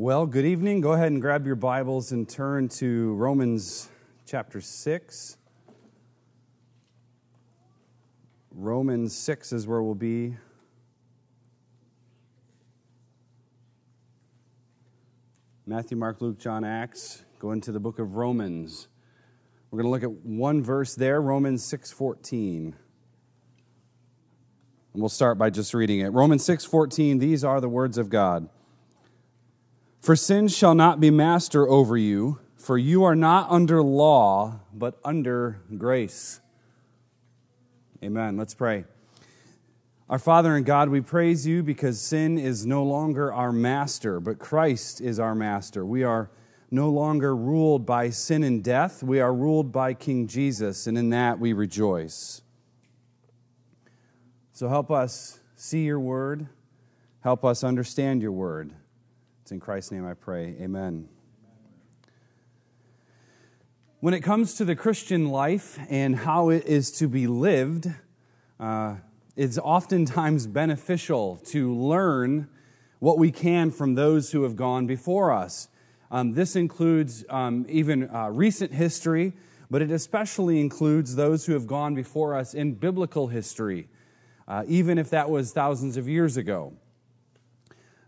Well, good evening. Go ahead and grab your Bibles and turn to Romans chapter 6. Romans 6 is where we'll be. Matthew, Mark, Luke, John, Acts. Go into the book of Romans. We're going to look at one verse there, Romans 6:14. And we'll start by just reading it. Romans 6:14, these are the words of God. For sin shall not be master over you, for you are not under law, but under grace. Amen. Let's pray. Our Father and God, we praise you because sin is no longer our master, but Christ is our master. We are no longer ruled by sin and death. We are ruled by King Jesus, and in that we rejoice. So help us see your word, help us understand your word. It's in Christ's name I pray. Amen. When it comes to the Christian life and how it is to be lived, uh, it's oftentimes beneficial to learn what we can from those who have gone before us. Um, this includes um, even uh, recent history, but it especially includes those who have gone before us in biblical history, uh, even if that was thousands of years ago.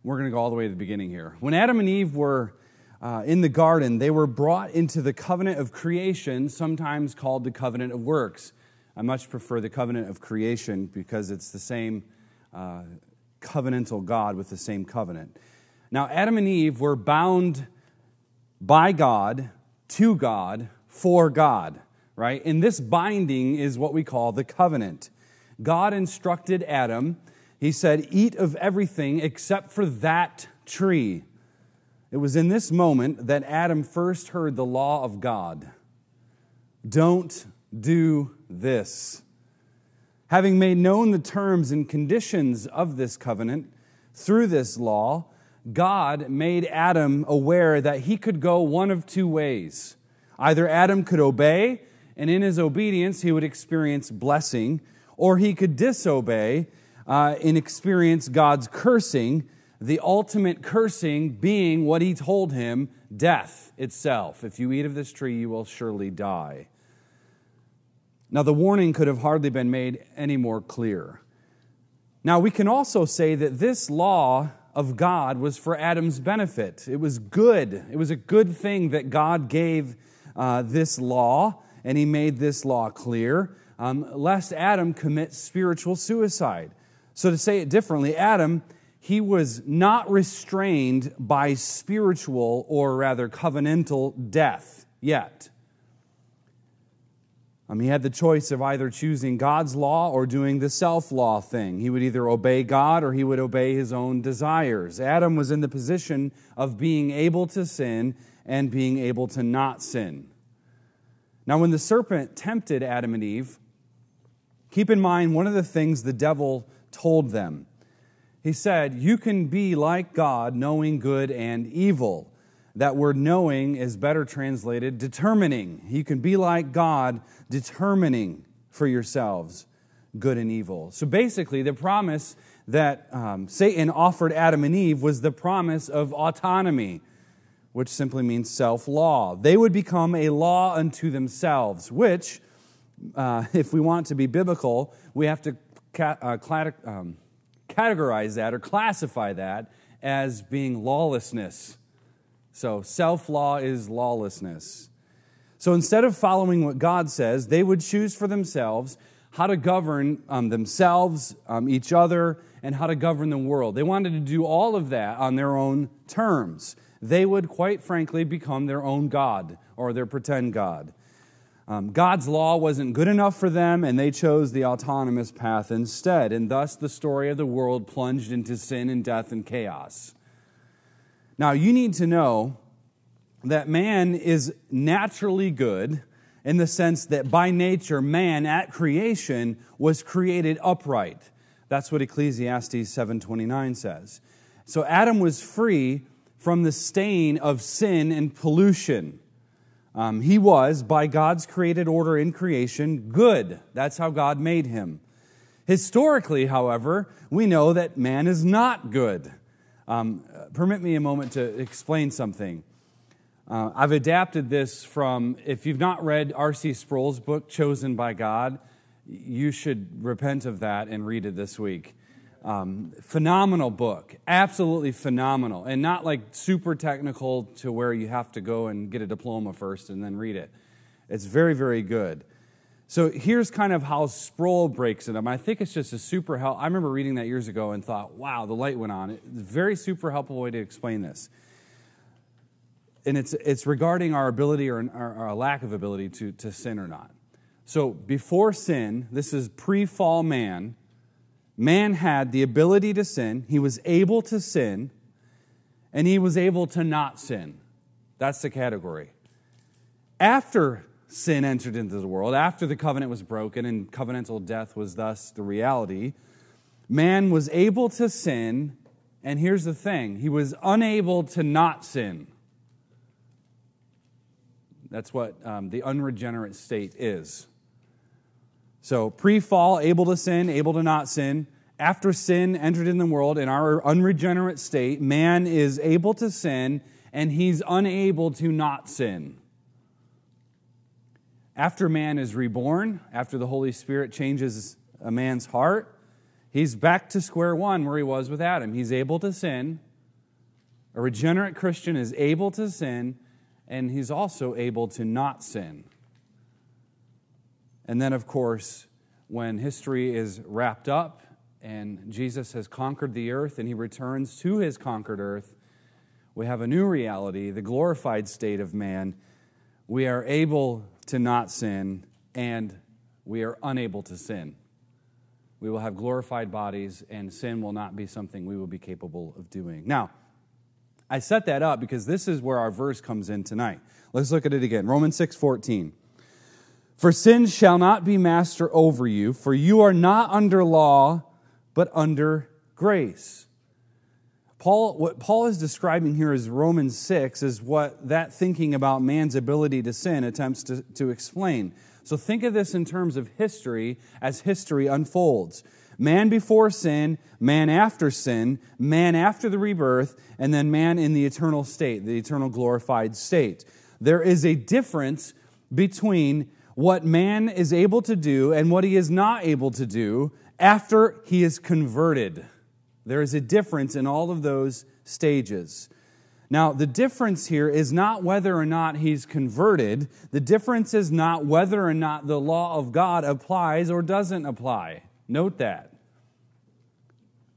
We're going to go all the way to the beginning here. When Adam and Eve were uh, in the garden, they were brought into the covenant of creation, sometimes called the covenant of works. I much prefer the covenant of creation because it's the same uh, covenantal God with the same covenant. Now, Adam and Eve were bound by God, to God, for God, right? And this binding is what we call the covenant. God instructed Adam he said, Eat of everything except for that tree. It was in this moment that Adam first heard the law of God Don't do this. Having made known the terms and conditions of this covenant through this law, God made Adam aware that he could go one of two ways. Either Adam could obey, and in his obedience, he would experience blessing, or he could disobey uh, and experience God's cursing, the ultimate cursing being what he told him death itself. If you eat of this tree, you will surely die. Now, the warning could have hardly been made any more clear. Now, we can also say that this law of God was for Adam's benefit. It was good. It was a good thing that God gave uh, this law, and he made this law clear, um, lest Adam commit spiritual suicide. So, to say it differently, Adam, he was not restrained by spiritual or rather covenantal death yet. Um, he had the choice of either choosing God's law or doing the self law thing. He would either obey God or he would obey his own desires. Adam was in the position of being able to sin and being able to not sin. Now, when the serpent tempted Adam and Eve, keep in mind one of the things the devil told them. He said, You can be like God, knowing good and evil. That word knowing is better translated determining. You can be like God, determining for yourselves good and evil. So basically, the promise that um, Satan offered Adam and Eve was the promise of autonomy, which simply means self law. They would become a law unto themselves, which, uh, if we want to be biblical, we have to uh, um, categorize that or classify that as being lawlessness. So, self law is lawlessness. So, instead of following what God says, they would choose for themselves how to govern um, themselves, um, each other, and how to govern the world. They wanted to do all of that on their own terms. They would, quite frankly, become their own God or their pretend God. Um, God's law wasn't good enough for them, and they chose the autonomous path instead. And thus, the story of the world plunged into sin and death and chaos. Now, you need to know that man is naturally good in the sense that by nature, man at creation was created upright. That's what Ecclesiastes 7:29 says. So Adam was free from the stain of sin and pollution. Um, he was, by God's created order in creation, good. That's how God made him. Historically, however, we know that man is not good. Um, permit me a moment to explain something. Uh, I've adapted this from, if you've not read R.C. Sproul's book, Chosen by God, you should repent of that and read it this week. Um, phenomenal book, absolutely phenomenal, and not like super technical to where you have to go and get a diploma first and then read it. It's very, very good. So here's kind of how Sproul breaks it up. I think it's just a super help. I remember reading that years ago and thought, wow, the light went on. It's a very super helpful way to explain this. And it's, it's regarding our ability or our, our lack of ability to, to sin or not. So before sin, this is pre fall man, man had the ability to sin, he was able to sin, and he was able to not sin. That's the category. After sin entered into the world, after the covenant was broken and covenantal death was thus the reality, man was able to sin, and here's the thing he was unable to not sin. That's what um, the unregenerate state is. So, pre fall, able to sin, able to not sin. After sin entered in the world, in our unregenerate state, man is able to sin and he's unable to not sin. After man is reborn, after the Holy Spirit changes a man's heart, he's back to square one where he was with Adam. He's able to sin. A regenerate Christian is able to sin, and he's also able to not sin. And then, of course, when history is wrapped up and Jesus has conquered the earth and he returns to his conquered earth, we have a new reality, the glorified state of man. We are able to not sin and we are unable to sin. We will have glorified bodies and sin will not be something we will be capable of doing. Now, I set that up because this is where our verse comes in tonight. Let's look at it again. Romans 6 14. For sin shall not be master over you, for you are not under law, but under grace. Paul, what Paul is describing here is Romans 6 is what that thinking about man's ability to sin attempts to, to explain. So think of this in terms of history as history unfolds. Man before sin, man after sin, man after the rebirth, and then man in the eternal state, the eternal glorified state. There is a difference between what man is able to do and what he is not able to do after he is converted. There is a difference in all of those stages. Now, the difference here is not whether or not he's converted. The difference is not whether or not the law of God applies or doesn't apply. Note that.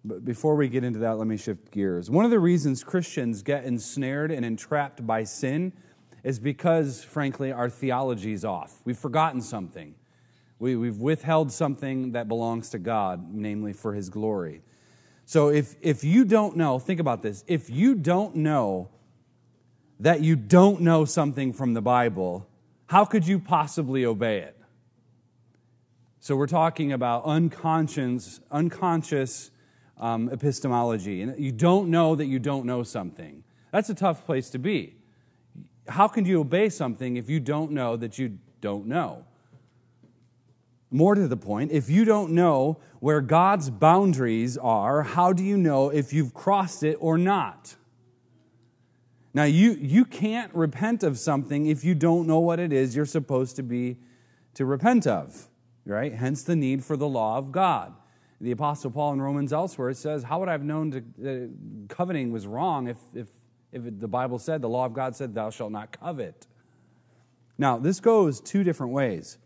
But before we get into that, let me shift gears. One of the reasons Christians get ensnared and entrapped by sin is because, frankly, our theology is off. We've forgotten something. We, we've withheld something that belongs to God, namely for His glory. So if, if you don't know, think about this. If you don't know that you don't know something from the Bible, how could you possibly obey it? So we're talking about unconscious, unconscious um, epistemology. And you don't know that you don't know something. That's a tough place to be how can you obey something if you don't know that you don't know? More to the point, if you don't know where God's boundaries are, how do you know if you've crossed it or not? Now, you, you can't repent of something if you don't know what it is you're supposed to be to repent of, right? Hence the need for the law of God. The Apostle Paul in Romans elsewhere says, How would I have known that coveting was wrong if, if if the Bible said, the law of God said, thou shalt not covet. Now, this goes two different ways.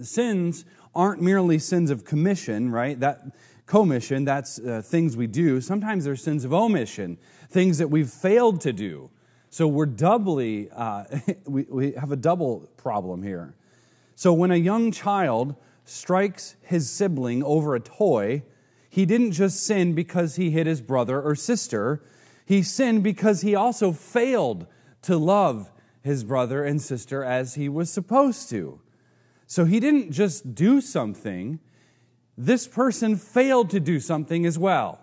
Sins aren't merely sins of commission, right? That commission, that's uh, things we do. Sometimes they're sins of omission, things that we've failed to do. So we're doubly, uh, we, we have a double problem here. So when a young child strikes his sibling over a toy, he didn't just sin because he hit his brother or sister. He sinned because he also failed to love his brother and sister as he was supposed to. So he didn't just do something, this person failed to do something as well.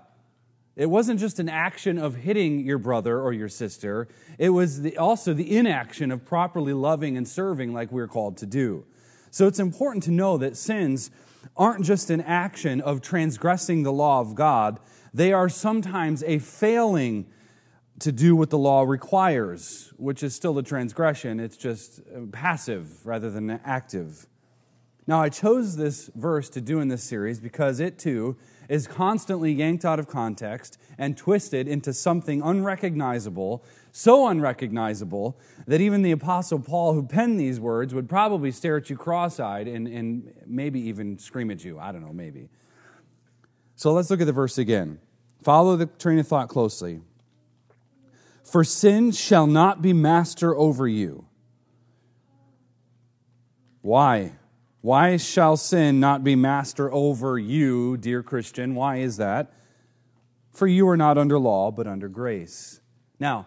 It wasn't just an action of hitting your brother or your sister, it was the, also the inaction of properly loving and serving like we're called to do. So it's important to know that sins aren't just an action of transgressing the law of God, they are sometimes a failing to do what the law requires, which is still a transgression. It's just uh, passive rather than active. Now, I chose this verse to do in this series because it too is constantly yanked out of context and twisted into something unrecognizable, so unrecognizable that even the Apostle Paul, who penned these words, would probably stare at you cross eyed and, and maybe even scream at you. I don't know, maybe. So let's look at the verse again. Follow the train of thought closely. For sin shall not be master over you. Why? Why shall sin not be master over you, dear Christian? Why is that? For you are not under law, but under grace. Now,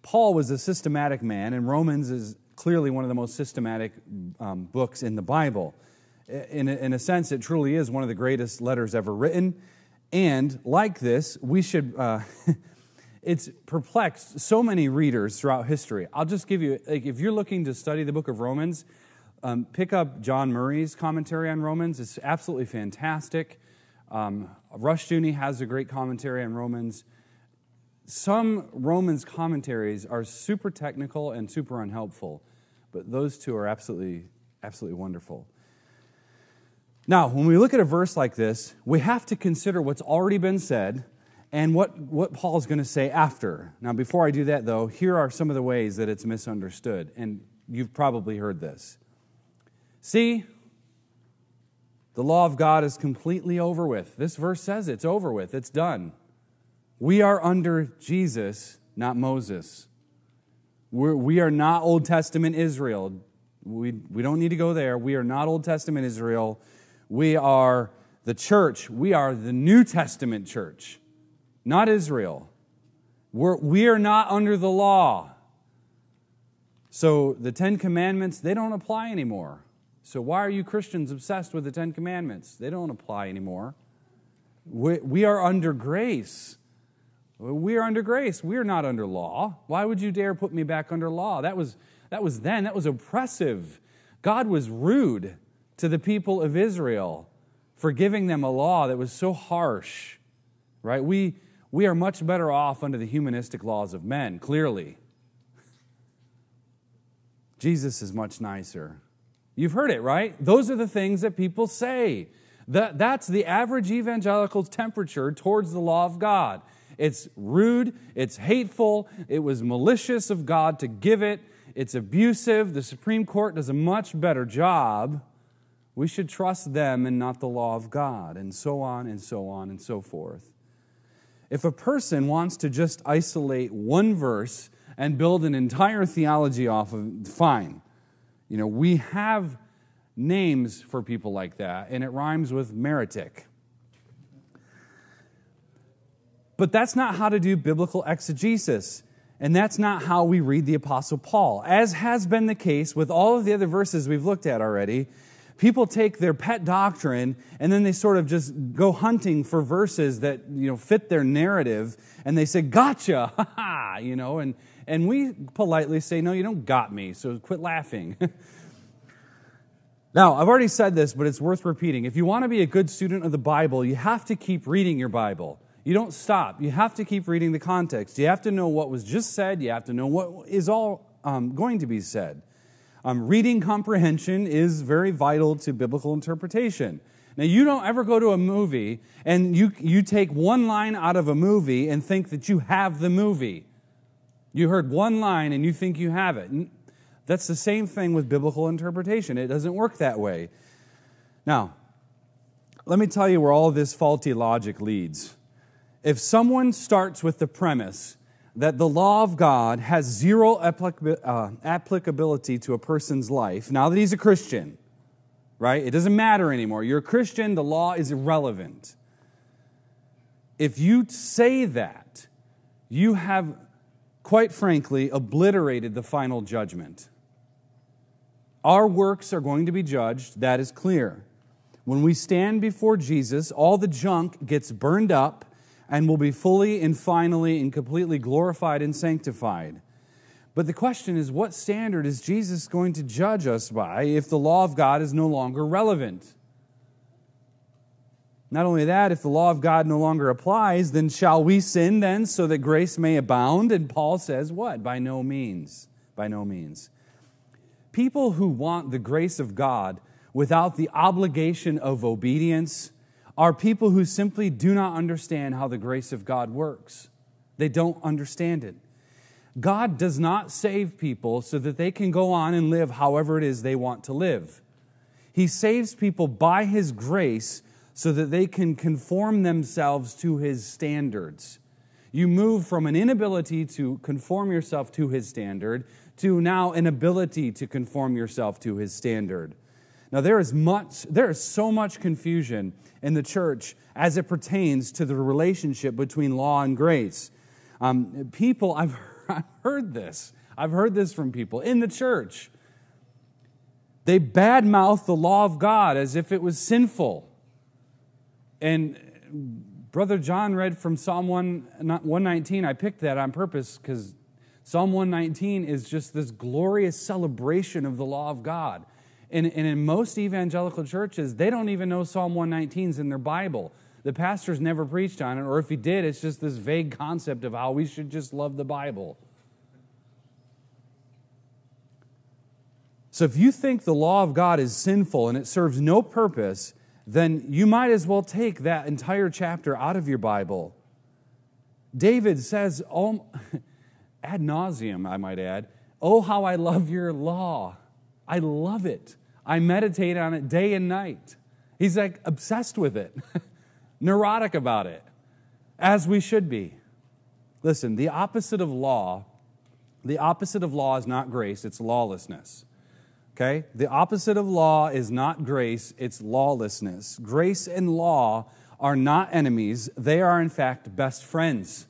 Paul was a systematic man, and Romans is clearly one of the most systematic um, books in the Bible. In a, in a, sense, it truly is one of the greatest letters ever written. And like this, we should, uh, it's perplexed so many readers throughout history. I'll just give you, like, if you're looking to study the book of Romans, um, pick up John Murray's commentary on Romans. It's absolutely fantastic. Um, Rushdoony has a great commentary on Romans. Some Romans commentaries are super technical and super unhelpful, but those two are absolutely, absolutely wonderful. Now, when we look at a verse like this, we have to consider what's already been said and what, what Paul's going to say after. Now, before I do that, though, here are some of the ways that it's misunderstood, and you've probably heard this. See, the law of God is completely over with. This verse says it's over with, it's done. We are under Jesus, not Moses. We're, we are not Old Testament Israel. We, we don't need to go there. We are not Old Testament Israel. We are the church. We are the New Testament church, not Israel. We're, we are not under the law. So the Ten Commandments, they don't apply anymore. So, why are you Christians obsessed with the Ten Commandments? They don't apply anymore. We, we are under grace. We are under grace. We are not under law. Why would you dare put me back under law? That was, that was then, that was oppressive. God was rude to the people of Israel for giving them a law that was so harsh, right? We, we are much better off under the humanistic laws of men, clearly. Jesus is much nicer. You've heard it, right? Those are the things that people say. That, that's the average evangelical temperature towards the law of God. It's rude, it's hateful, it was malicious of God to give it, it's abusive. The Supreme Court does a much better job. We should trust them and not the law of God, and so on and so on and so forth. If a person wants to just isolate one verse and build an entire theology off of, fine. You know, we have names for people like that, and it rhymes with meretic. But that's not how to do biblical exegesis. And that's not how we read the Apostle Paul. As has been the case with all of the other verses we've looked at already, people take their pet doctrine and then they sort of just go hunting for verses that you know fit their narrative and they say gotcha ha you know and and we politely say, No, you don't got me, so quit laughing. now, I've already said this, but it's worth repeating. If you want to be a good student of the Bible, you have to keep reading your Bible. You don't stop. You have to keep reading the context. You have to know what was just said. You have to know what is all um, going to be said. Um, reading comprehension is very vital to biblical interpretation. Now, you don't ever go to a movie and you, you take one line out of a movie and think that you have the movie. You heard one line and you think you have it. That's the same thing with biblical interpretation. It doesn't work that way. Now, let me tell you where all this faulty logic leads. If someone starts with the premise that the law of God has zero uh, applicability to a person's life, now that he's a Christian, right? It doesn't matter anymore. You're a Christian, the law is irrelevant. If you say that, you have quite frankly, obliterated the final judgment. Our works are going to be judged, that is clear. When we stand before Jesus, all the junk gets burned up and will be fully and finally and completely glorified and sanctified. But the question is, what standard is Jesus going to judge us by if the law of God is no longer relevant? Not only that, if the law of God no longer applies, then shall we sin then so that grace may abound? And Paul says, what? By no means. By no means. People who want the grace of God without the obligation of obedience are people who simply do not understand how the grace of God works. They don't understand it. God does not save people so that they can go on and live however it is they want to live. He saves people by His grace so that they can conform themselves to His standards. You move from an inability to conform yourself to His standard to now an ability to conform yourself to His standard. Now, there is much, there is so much confusion in the church as it pertains to the relationship between law and grace. Um, people, I've, I've heard this. I've heard this from people in the church. They badmouth the law of God as if it was sinful. And Brother John read from Psalm 1, 119. I picked that on purpose because Psalm 119 is just this glorious celebration of the law of God. And, and in most evangelical churches, they don't even know Psalm 119 is in their Bible. The pastor's never preached on it, or if he did, it's just this vague concept of how we should just love the Bible. So if you think the law of God is sinful and it serves no purpose, then you might as well take that entire chapter out of your Bible. David says, oh, ad nauseum, I might add, Oh, how I love your law. I love it. I meditate on it day and night. He's like obsessed with it, neurotic about it, as we should be. Listen, the opposite of law, the opposite of law is not grace, it's lawlessness. Okay? The opposite of law is not grace, it's lawlessness. Grace and law are not enemies, they are, in fact, best friends.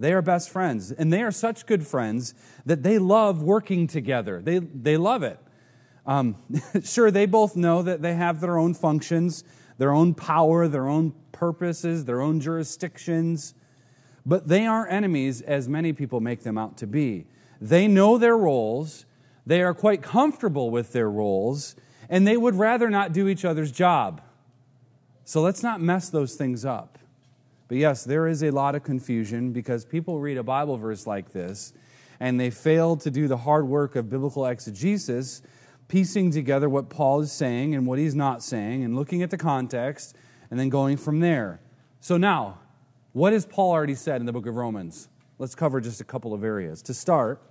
They are best friends. And they are such good friends that they love working together. They, they love it. Um, sure, they both know that they have their own functions, their own power, their own purposes, their own jurisdictions, but they aren't enemies as many people make them out to be. They know their roles, they are quite comfortable with their roles, and they would rather not do each other's job. So let's not mess those things up. But yes, there is a lot of confusion because people read a Bible verse like this and they fail to do the hard work of biblical exegesis piecing together what Paul is saying and what he's not saying and looking at the context and then going from there. So now, what has Paul already said in the book of Romans? Let's cover just a couple of areas. To start,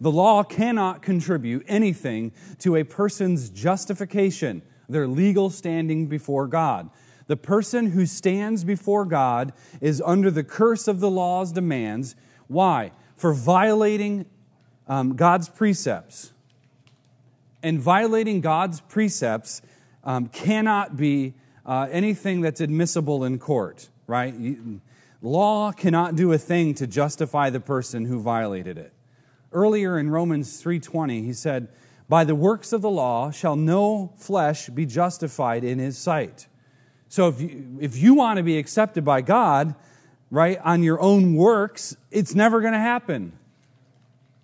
the law cannot contribute anything to a person's justification, their legal standing before God. The person who stands before God is under the curse of the law's demands. Why? For violating um, God's precepts and violating God's precepts um, cannot be uh, anything that's admissible in court, right? Law cannot do a thing to justify the person who violated it. Earlier in Romans 3:20, he said, "By the works of the law shall no flesh be justified in his sight." So if you, if you want to be accepted by God, right, on your own works, it's never going to happen.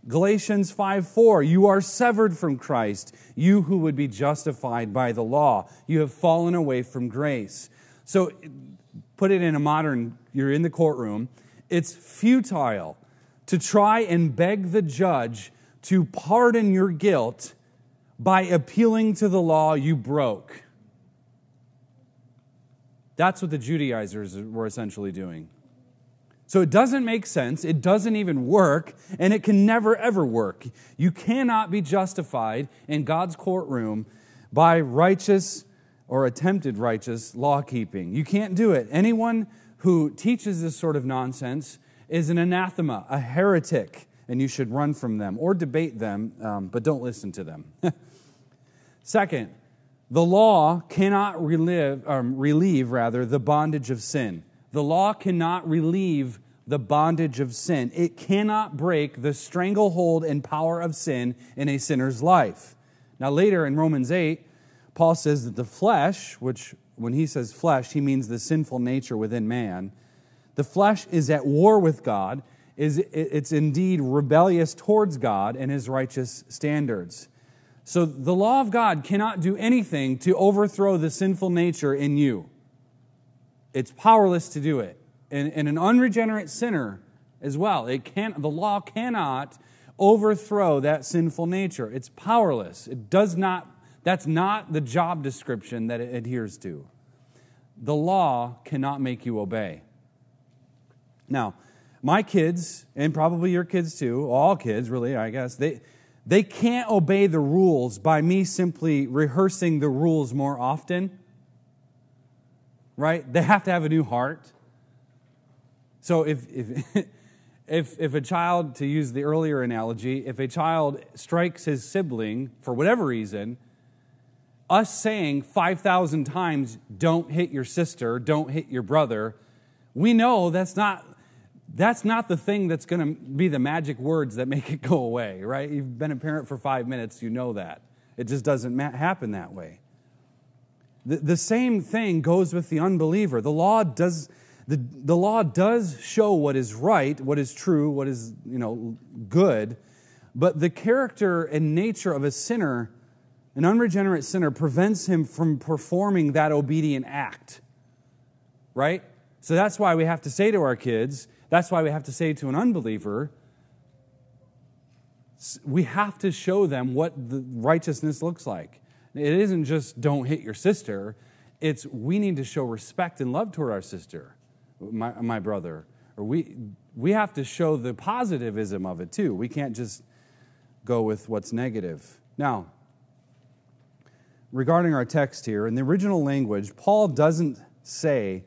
Galatians 5 4, you are severed from Christ, you who would be justified by the law. You have fallen away from grace. So, put it in a modern, you're in the courtroom, it's futile to try and beg the judge to pardon your guilt by appealing to the law you broke. That's what the Judaizers were essentially doing. So it doesn't make sense, it doesn't even work, and it can never ever work. You cannot be justified in God's courtroom by righteous or attempted righteous law keeping. You can't do it. Anyone who teaches this sort of nonsense is an anathema, a heretic, and you should run from them or debate them, um, but don't listen to them. Second, the law cannot relive, um, relieve rather the bondage of sin. The law cannot relieve the bondage of sin. It cannot break the stranglehold and power of sin in a sinner's life. Now, later in Romans 8, Paul says that the flesh, which when he says flesh, he means the sinful nature within man, the flesh is at war with God, is it's indeed rebellious towards God and his righteous standards. So the law of God cannot do anything to overthrow the sinful nature in you. It's powerless to do it. And, and an unregenerate sinner as well. It can't, the law cannot overthrow that sinful nature. It's powerless. It does not, that's not the job description that it adheres to. The law cannot make you obey. Now, my kids, and probably your kids too, all kids really, I guess, they, they can't obey the rules by me simply rehearsing the rules more often. Right? They have to have a new heart. So if, if, if, if a child, to use the earlier analogy, if a child strikes his sibling for whatever reason, us saying 5,000 times, don't hit your sister, don't hit your brother, we know that's not, that's not the thing that's going to be the magic words that make it go away, right? You've been a parent for five minutes, you know that. It just doesn't happen that way. The, the same thing goes with the unbeliever. The law does the, the law does show what is right, what is true, what is you know good, but the character and nature of a sinner, an unregenerate sinner, prevents him from performing that obedient act. Right? So that's why we have to say to our kids, that's why we have to say to an unbeliever, we have to show them what the righteousness looks like. It isn't just don't hit your sister, it's we need to show respect and love toward our sister my, my brother. Or we, we have to show the positivism of it too. We can't just go with what's negative. Now, regarding our text here, in the original language, Paul doesn't say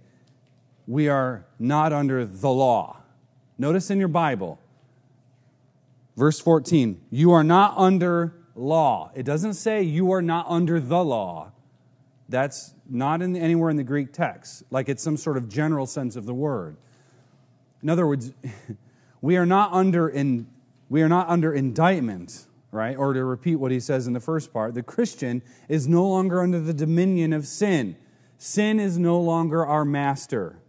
we are not under the law. Notice in your Bible, verse 14, you are not under law. It doesn't say you are not under the law. That's not in, anywhere in the Greek text, like it's some sort of general sense of the word. In other words, we are not under in, we are not under indictment, right? Or to repeat what he says in the first part, the Christian is no longer under the dominion of sin. Sin is no longer our master.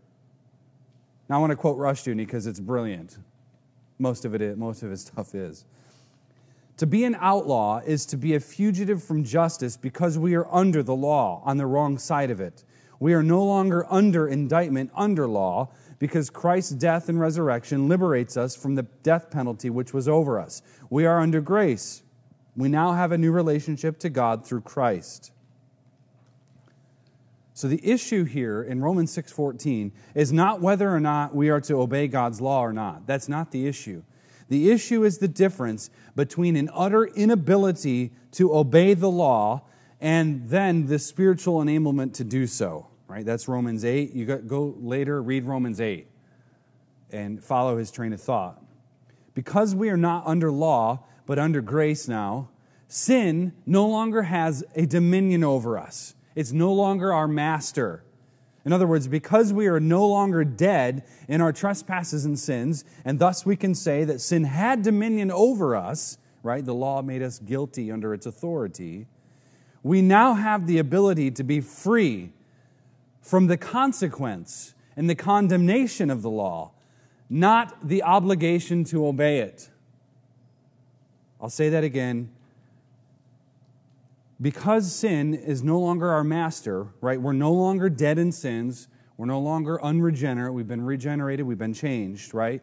Now I want to quote Rushdoony because it's brilliant. Most of it is, most of his stuff is. To be an outlaw is to be a fugitive from justice because we are under the law, on the wrong side of it. We are no longer under indictment, under law, because Christ's death and resurrection liberates us from the death penalty which was over us. We are under grace. We now have a new relationship to God through Christ. So the issue here in Romans 6:14 is not whether or not we are to obey God's law or not. That's not the issue. The issue is the difference between an utter inability to obey the law and then the spiritual enablement to do so. Right? That's Romans 8. You go later, read Romans 8 and follow his train of thought. Because we are not under law, but under grace now, sin no longer has a dominion over us. It's no longer our master. In other words, because we are no longer dead in our trespasses and sins, and thus we can say that sin had dominion over us, right? The law made us guilty under its authority. We now have the ability to be free from the consequence and the condemnation of the law, not the obligation to obey it. I'll say that again because sin is no longer our master, right? We're no longer dead in sins. We're no longer unregenerate. We've been regenerated. We've been changed, right?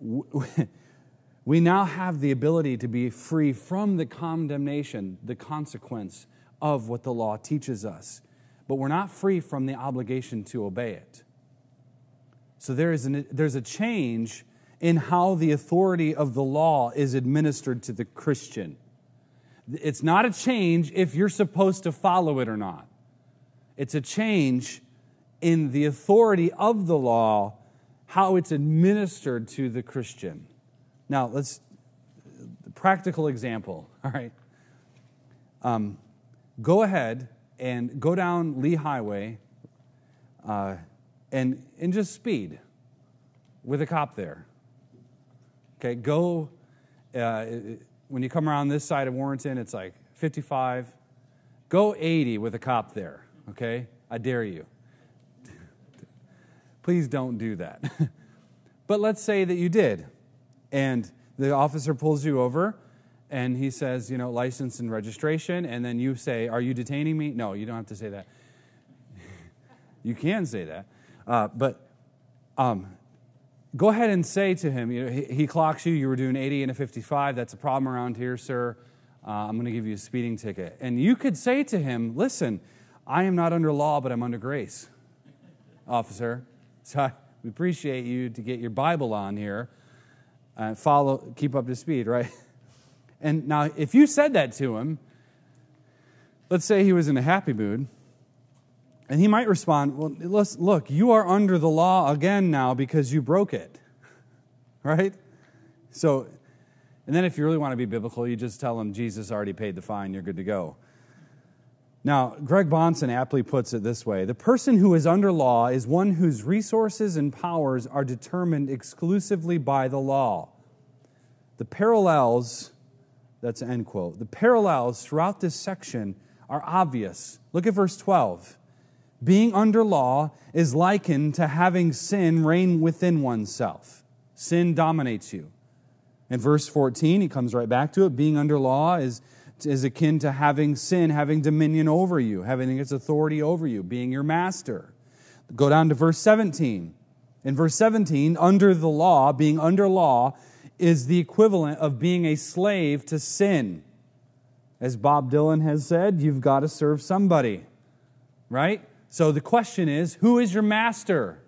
We now have the ability to be free from the condemnation, the consequence of what the law teaches us. But we're not free from the obligation to obey it. So there is an, there's a change in how the authority of the law is administered to the Christian. It's not a change if you're supposed to follow it or not. It's a change in the authority of the law, how it's administered to the Christian. Now, let's, practical example, all right? Um, go ahead and go down Lee Highway uh, and, and just speed with a cop there. Okay, go. Uh, when you come around this side of Warrenton, it's like 55. Go 80 with a cop there, okay? I dare you. Please don't do that. but let's say that you did, and the officer pulls you over, and he says, you know, license and registration, and then you say, Are you detaining me? No, you don't have to say that. you can say that. Uh, but um, go ahead and say to him, you know, he, he, clocks you, you were doing 80 and a 55. That's a problem around here, sir. Uh, I'm going to give you a speeding ticket. And you could say to him, listen, I am not under law, but I'm under grace, officer. So I appreciate you to get your Bible on here. Uh, follow, keep up to speed, right? And now, if you said that to him, let's say he was in a happy mood, and he might respond, Well, look, you are under the law again now because you broke it. Right? So, and then if you really want to be biblical, you just tell him Jesus already paid the fine, you're good to go. Now, Greg Bahnsen aptly puts it this way The person who is under law is one whose resources and powers are determined exclusively by the law. The parallels, that's end quote, the parallels throughout this section are obvious. Look at verse 12. Being under law is likened to having sin reign within oneself. Sin dominates you. In verse 14, he comes right back to it. Being under law is, is akin to having sin, having dominion over you, having its authority over you, being your master. Go down to verse 17. In verse 17, under the law, being under law, is the equivalent of being a slave to sin. As Bob Dylan has said, you've got to serve somebody, right? So the question is who is your master?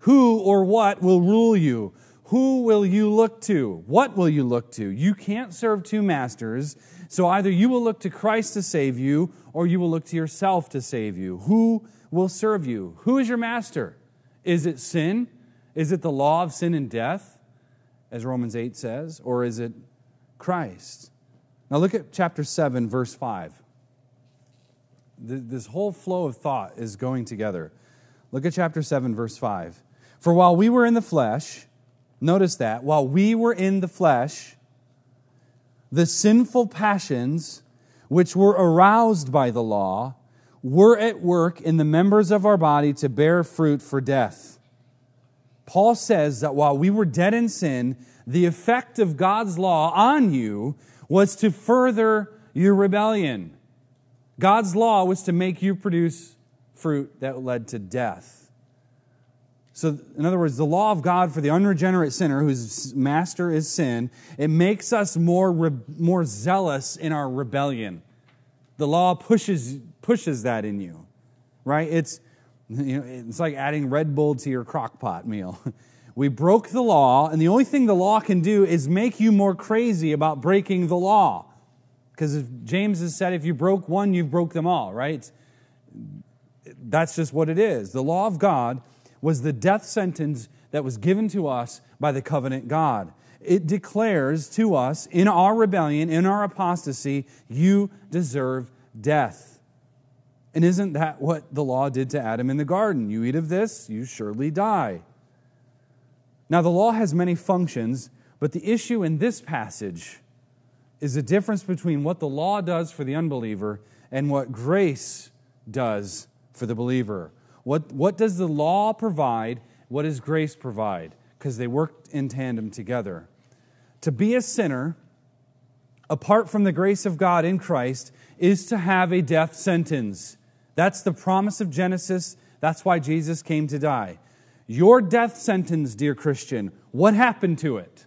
Who or what will rule you? Who will you look to? What will you look to? You can't serve two masters. So either you will look to Christ to save you or you will look to yourself to save you. Who will serve you? Who is your master? Is it sin? Is it the law of sin and death, as Romans 8 says? Or is it Christ? Now look at chapter 7, verse 5 this whole flow of thought is going together. Look at chapter 7, verse 5. For while we were in the flesh, notice that, while we were in the flesh, the sinful passions which were aroused by the law were at work in the members of our body to bear fruit for death. Paul says that while we were dead in sin, the effect of God's law on you was to further your rebellion. God's law was to make you produce fruit that led to death. So, in other words, the law of God for the unregenerate sinner whose master is sin, it makes us more, re- more zealous in our rebellion. The law pushes, pushes that in you, right? It's, you know, it's like adding Red Bull to your crock pot meal. We broke the law, and the only thing the law can do is make you more crazy about breaking the law. Because James has said if you broke one, you've broke them all, right? That's just what it is. The law of God was the death sentence that was given to us by the covenant God. It declares to us in our rebellion, in our apostasy, you deserve death. And isn't that what the law did to Adam in the garden? You eat of this, you surely die. Now, the law has many functions, but the issue in this passage is the difference between what the law does for the unbeliever and what grace does for the believer. What, what does the law provide? What does grace provide? Because they work in tandem together. To be a sinner, apart from the grace of God in Christ, is to have a death sentence. That's the promise of Genesis. That's why Jesus came to die. Your death sentence, dear Christian, what happened to it?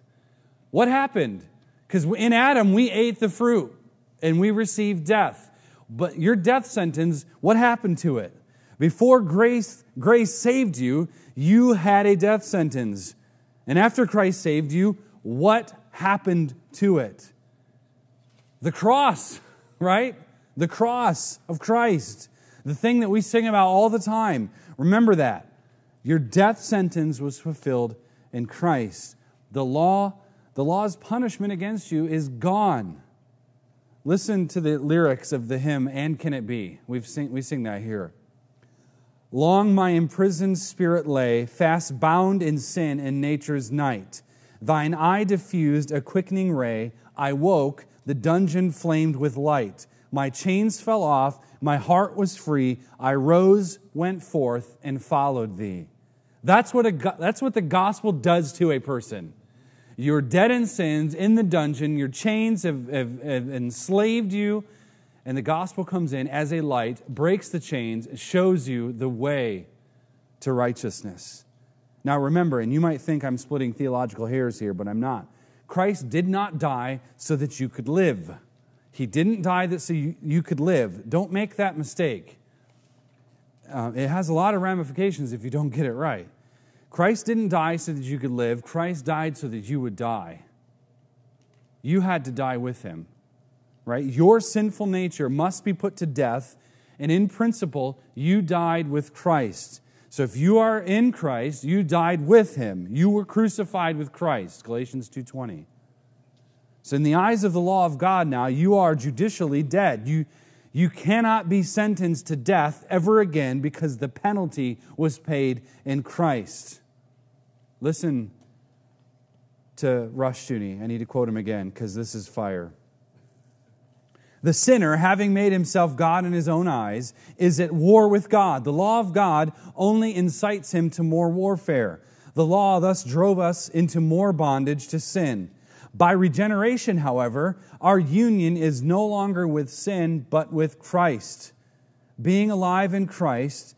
What happened? Because in Adam, we ate the fruit and we received death. But your death sentence, what happened to it? Before grace, grace saved you, you had a death sentence. And after Christ saved you, what happened to it? The cross, right? The cross of Christ. The thing that we sing about all the time. Remember that. Your death sentence was fulfilled in Christ. The law the law's punishment against you is gone. Listen to the lyrics of the hymn, And Can It Be? We've sing, we sing that here. Long my imprisoned spirit lay, fast bound in sin and nature's night. Thine eye diffused a quickening ray. I woke, the dungeon flamed with light. My chains fell off, my heart was free. I rose, went forth, and followed thee. That's what, a, that's what the gospel does to a person. You're dead in sins in the dungeon. Your chains have, have, have enslaved you. And the gospel comes in as a light, breaks the chains, shows you the way to righteousness. Now remember, and you might think I'm splitting theological hairs here, but I'm not. Christ did not die so that you could live. He didn't die that so you, you could live. Don't make that mistake. Uh, it has a lot of ramifications if you don't get it right. Christ didn't die so that you could live, Christ died so that you would die. You had to die with him, right? Your sinful nature must be put to death, and in principle, you died with Christ. So if you are in Christ, you died with him. You were crucified with Christ. Galatians 2:20. So in the eyes of the law of God now, you are judicially dead. You you cannot be sentenced to death ever again because the penalty was paid in Christ. Listen to Rushdoony. I need to quote him again because this is fire. The sinner, having made himself God in his own eyes, is at war with God. The law of God only incites him to more warfare. The law thus drove us into more bondage to sin. By regeneration, however, our union is no longer with sin, but with Christ. Being alive in Christ,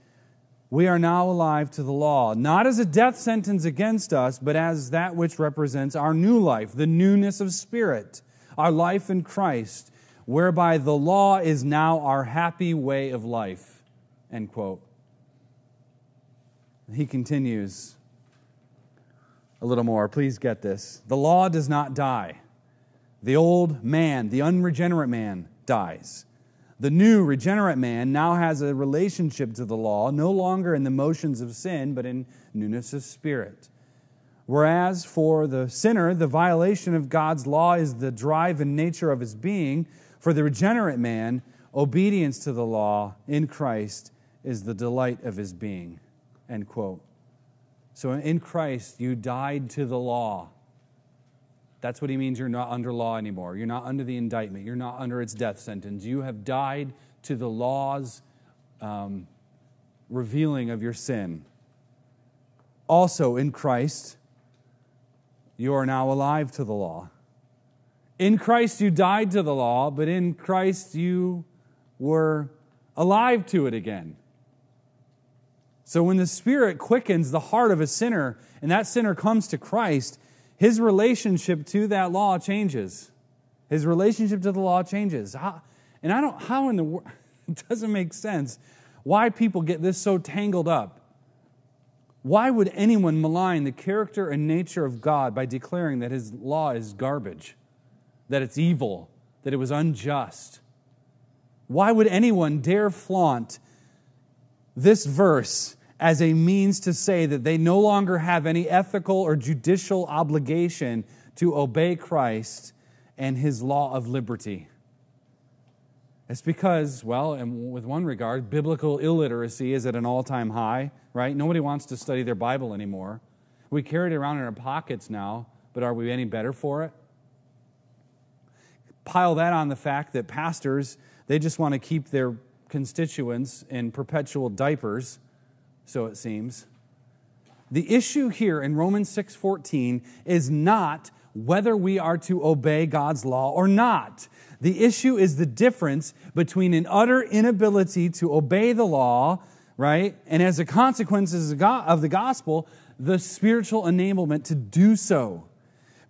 we are now alive to the law, not as a death sentence against us, but as that which represents our new life, the newness of spirit, our life in Christ, whereby the law is now our happy way of life. End quote. He continues a little more. Please get this. The law does not die. The old man, the unregenerate man, dies. The new regenerate man now has a relationship to the law, no longer in the motions of sin, but in newness of spirit. Whereas for the sinner, the violation of God's law is the drive and nature of his being, for the regenerate man, obedience to the law in Christ is the delight of his being. End quote. So in Christ, you died to the law. That's what he means you're not under law anymore. You're not under the indictment. You're not under its death sentence. You have died to the law's um, revealing of your sin. Also, in Christ, you are now alive to the law. In Christ, you died to the law, but in Christ, you were alive to it again. So when the Spirit quickens the heart of a sinner and that sinner comes to Christ, his relationship to that law changes. His relationship to the law changes. How, and I don't, how in the world, it doesn't make sense why people get this so tangled up. Why would anyone malign the character and nature of God by declaring that his law is garbage, that it's evil, that it was unjust? Why would anyone dare flaunt this verse as a means to say that they no longer have any ethical or judicial obligation to obey Christ and his law of liberty. It's because, well, and with one regard, biblical illiteracy is at an all time high, right? Nobody wants to study their Bible anymore. We carry it around in our pockets now, but are we any better for it? Pile that on the fact that pastors, they just want to keep their constituents in perpetual diapers so it seems. The issue here in Romans 6:14 is not whether we are to obey God's law or not. The issue is the difference between an utter inability to obey the law, right? And as a consequence of the gospel, the spiritual enablement to do so.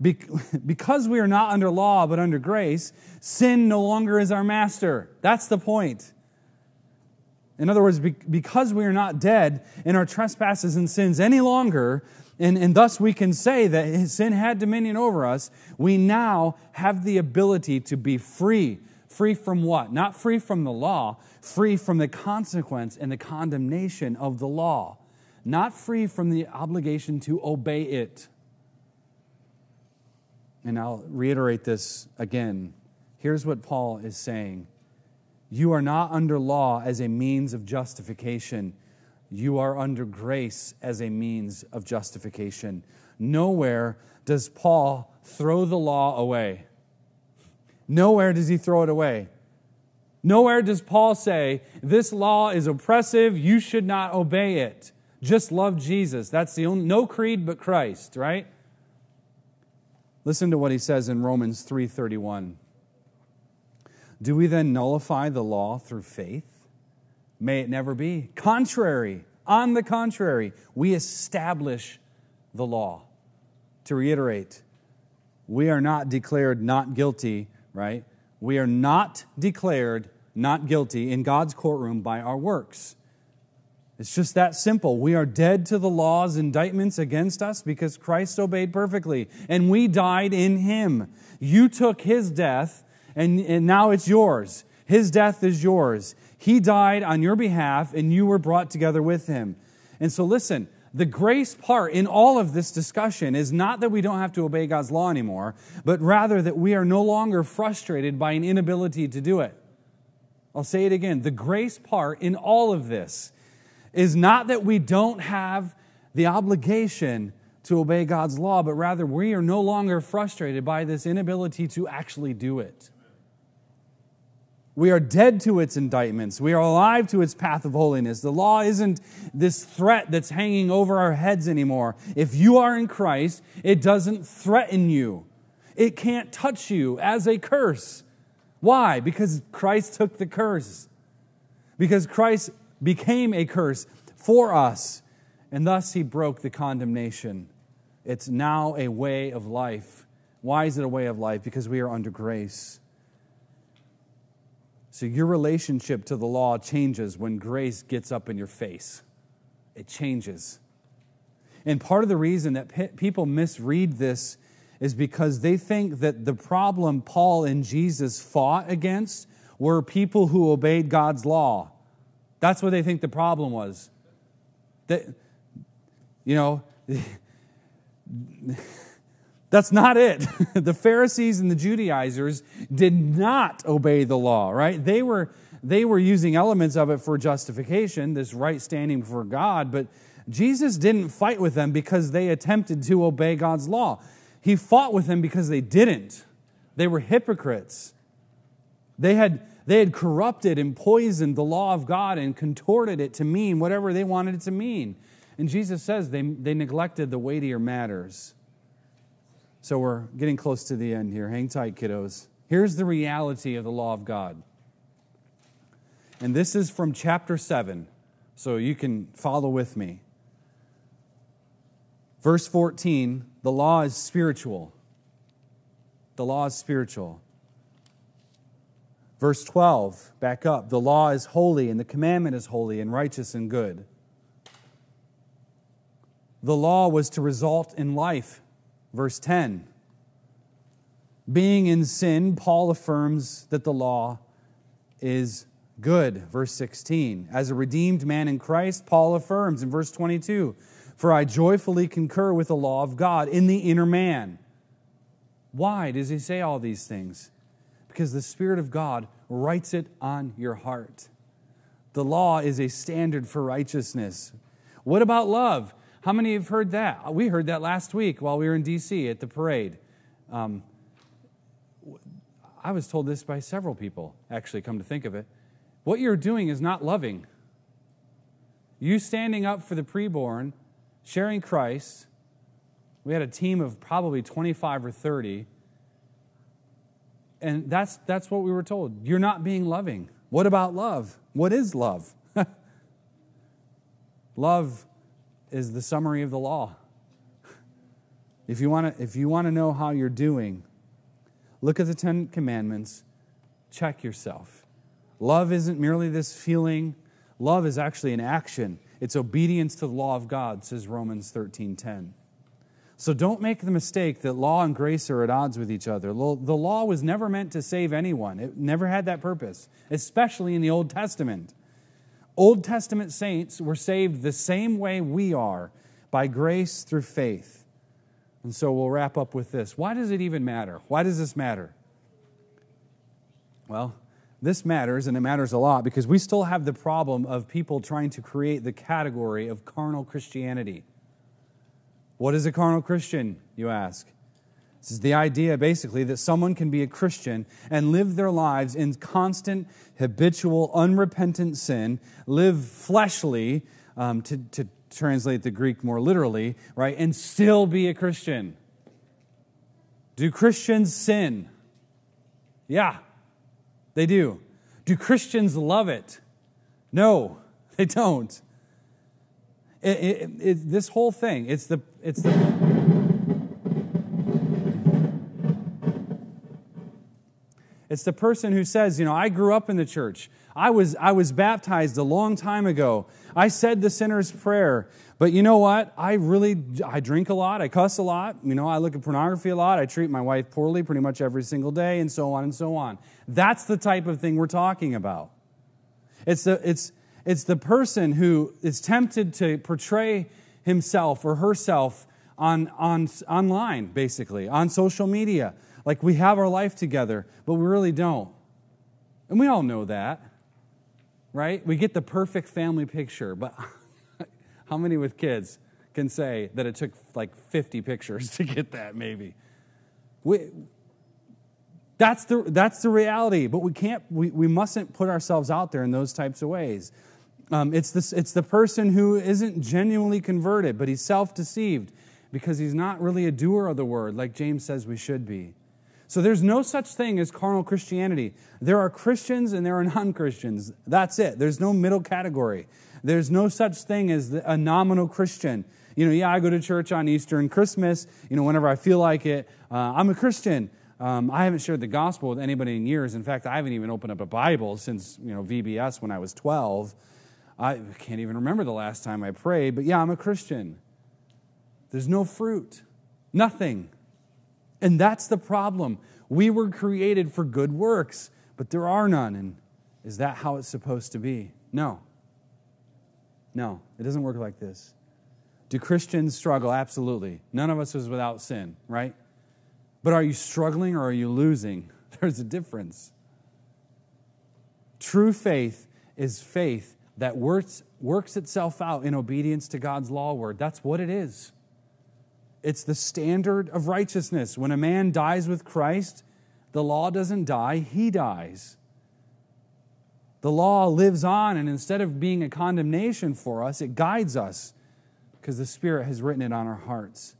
Because we are not under law but under grace, sin no longer is our master. That's the point. In other words, because we are not dead in our trespasses and sins any longer, and, and thus we can say that sin had dominion over us, we now have the ability to be free. Free from what? Not free from the law, free from the consequence and the condemnation of the law, not free from the obligation to obey it. And I'll reiterate this again. Here's what Paul is saying you are not under law as a means of justification. You are under grace as a means of justification. Nowhere does Paul throw the law away. Nowhere does he throw it away. Nowhere does Paul say, This law is oppressive, you should not obey it. Just love Jesus. That's the only, no creed but Christ, right? Listen to what he says in Romans 3:31. Do we then nullify the law through faith? May it never be. Contrary, On the contrary, we establish the law. To reiterate, we are not declared not guilty, right? We are not declared not guilty in God's courtroom by our works. It's just that simple. We are dead to the law's indictments against us because Christ obeyed perfectly, and we died in him. You took his death, and, and now it's yours. His death is yours. He died on your behalf, and you were brought together with him. And so, listen, the grace part in all of this discussion is not that we don't have to obey God's law anymore, but rather that we are no longer frustrated by an inability to do it. I'll say it again. The grace part in all of this is not that we don't have the obligation to obey God's law, but rather we are no longer frustrated by this inability to actually do it. We are dead to its indictments. We are alive to its path of holiness. The law isn't this threat that's hanging over our heads anymore. If you are in Christ, it doesn't threaten you, it can't touch you as a curse. Why? Because Christ took the curse. Because Christ became a curse for us, and thus he broke the condemnation. It's now a way of life. Why is it a way of life? Because we are under grace. So your relationship to the law changes when grace gets up in your face. It changes. And part of the reason that people misread this is because they think that the problem Paul and Jesus fought against were people who obeyed God's law. That's what they think the problem was. That, you know, That's not it. the Pharisees and the Judaizers did not obey the law, right? They were, they were using elements of it for justification, this right standing for God, but Jesus didn't fight with them because they attempted to obey God's law. He fought with them because they didn't. They were hypocrites. They had, they had corrupted and poisoned the law of God and contorted it to mean whatever they wanted it to mean. And Jesus says they, they neglected the weightier matters. So we're getting close to the end here. Hang tight, kiddos. Here's the reality of the law of God. And this is from chapter 7, so you can follow with me. Verse 14 the law is spiritual. The law is spiritual. Verse 12, back up. The law is holy, and the commandment is holy, and righteous and good. The law was to result in life Verse 10 Being in sin, Paul affirms that the law is good. Verse 16 As a redeemed man in Christ, Paul affirms in verse 22 For I joyfully concur with the law of God in the inner man. Why does he say all these things? Because the Spirit of God writes it on your heart. The law is a standard for righteousness. What about love? How many have heard that? We heard that last week while we were in D.C. at the parade. Um, I was told this by several people, actually, come to think of it. What you're doing is not loving. You standing up for the preborn, sharing Christ. We had a team of probably 25 or 30. And that's, that's what we were told. You're not being loving. What about love? What is love? love is the summary of the law. If you want to if you want to know how you're doing, look at the 10 commandments, check yourself. Love isn't merely this feeling, love is actually an action. It's obedience to the law of God, says Romans 13:10. So don't make the mistake that law and grace are at odds with each other. The law was never meant to save anyone. It never had that purpose, especially in the Old Testament. Old Testament saints were saved the same way we are by grace through faith. And so we'll wrap up with this. Why does it even matter? Why does this matter? Well, this matters, and it matters a lot because we still have the problem of people trying to create the category of carnal Christianity. What is a carnal Christian, you ask? This is the idea, basically, that someone can be a Christian and live their lives in constant, habitual, unrepentant sin, live fleshly, um, to, to translate the Greek more literally, right, and still be a Christian. Do Christians sin? Yeah, they do. Do Christians love it? No, they don't. It, it, it, this whole thing, it's the, it's the, It's the person who says, you know, I grew up in the church. I was, I was baptized a long time ago. I said the sinner's prayer. But you know what? I really, I drink a lot. I cuss a lot. You know, I look at pornography a lot. I treat my wife poorly pretty much every single day and so on and so on. That's the type of thing we're talking about. It's the, it's, it's the person who is tempted to portray himself or herself on, on, online, basically, on social media. Like we have our life together, but we really don't. And we all know that, right? We get the perfect family picture, but how many with kids can say that it took like 50 pictures to get that, maybe? We, that's the, that's the reality, but we can't, we, we mustn't put ourselves out there in those types of ways. Um, it's, this, it's the person who isn't genuinely converted, but he's self deceived because he's not really a doer of the word like James says we should be. So there's no such thing as carnal Christianity. There are Christians and there are non Christians. That's it. There's no middle category. There's no such thing as a nominal Christian. You know, yeah, I go to church on Easter and Christmas, you know, whenever I feel like it. Uh, I'm a Christian. Um, I haven't shared the gospel with anybody in years. In fact, I haven't even opened up a Bible since, you know, VBS when I was 12. I can't even remember the last time I prayed, but yeah, I'm a Christian. There's no fruit, nothing. And that's the problem. We were created for good works, but there are none. And is that how it's supposed to be? No. No, it doesn't work like this. Do Christians struggle? Absolutely. None of us is without sin, right? But are you struggling or are you losing? There's a difference. True faith is faith that works, works itself out in obedience to God's law word. That's what it is. It's the standard of righteousness. When a man dies with Christ, the law doesn't die, he dies. The law lives on, and instead of being a condemnation for us, it guides us because the Spirit has written it on our hearts.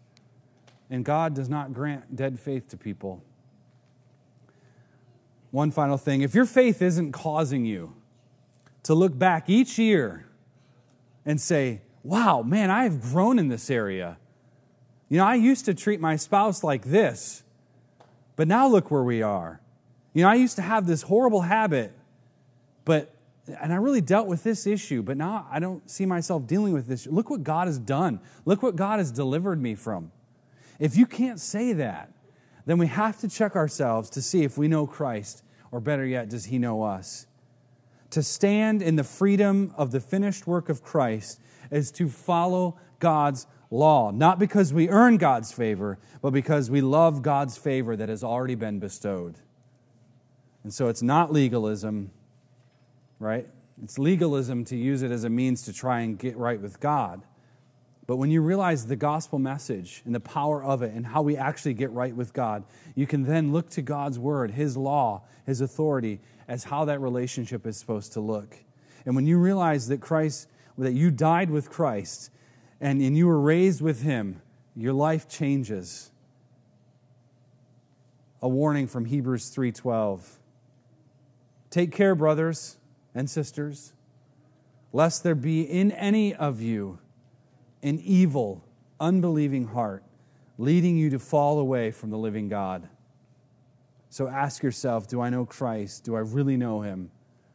And God does not grant dead faith to people. One final thing if your faith isn't causing you to look back each year and say, wow, man, I've grown in this area. You know, I used to treat my spouse like this, but now look where we are. You know, I used to have this horrible habit, but, and I really dealt with this issue, but now I don't see myself dealing with this. Look what God has done. Look what God has delivered me from. If you can't say that, then we have to check ourselves to see if we know Christ, or better yet, does he know us? To stand in the freedom of the finished work of Christ is to follow God's law, not because we earn God's favor, but because we love God's favor that has already been bestowed. And so it's not legalism, right? It's legalism to use it as a means to try and get right with God. But when you realize the gospel message and the power of it and how we actually get right with God, you can then look to God's word, His law, His authority, as how that relationship is supposed to look. And when you realize that Christ, that you died with Christ and, and you were raised with him, your life changes. A warning from Hebrews 3:12. Take care, brothers and sisters, lest there be in any of you an evil, unbelieving heart, leading you to fall away from the living God. So ask yourself, do I know Christ? Do I really know him?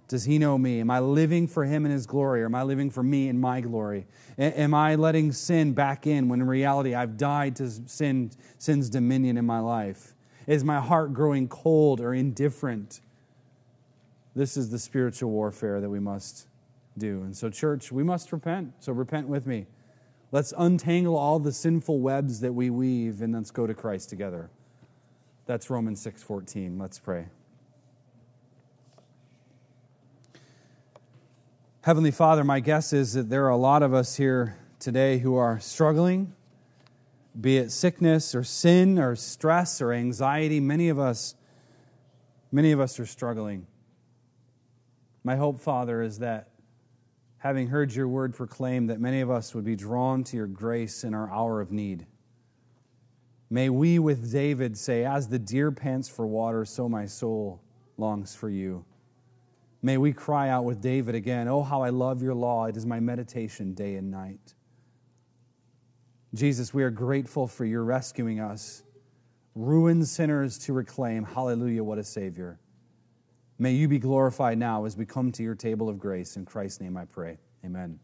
Does he know me? Am I living for him in his glory or am I living for me in my glory? Am I letting sin back in when in reality I've died to sin, sin's dominion in my life? Is my heart growing cold or indifferent? This is the spiritual warfare that we must do. And so, church, we must repent. So, repent with me. Let's untangle all the sinful webs that we weave and let's go to Christ together. That's Romans 6:14. Let's pray. Heavenly Father, my guess is that there are a lot of us here today who are struggling, be it sickness or sin or stress or anxiety. Many of us, many of us are struggling. My hope, Father, is that having heard your word proclaimed, that many of us would be drawn to your grace in our hour of need. May we, with David, say, As the deer pants for water, so my soul longs for you. May we cry out with David again, Oh, how I love your law. It is my meditation day and night. Jesus, we are grateful for your rescuing us, ruined sinners to reclaim. Hallelujah, what a Savior. May you be glorified now as we come to your table of grace. In Christ's name I pray. Amen.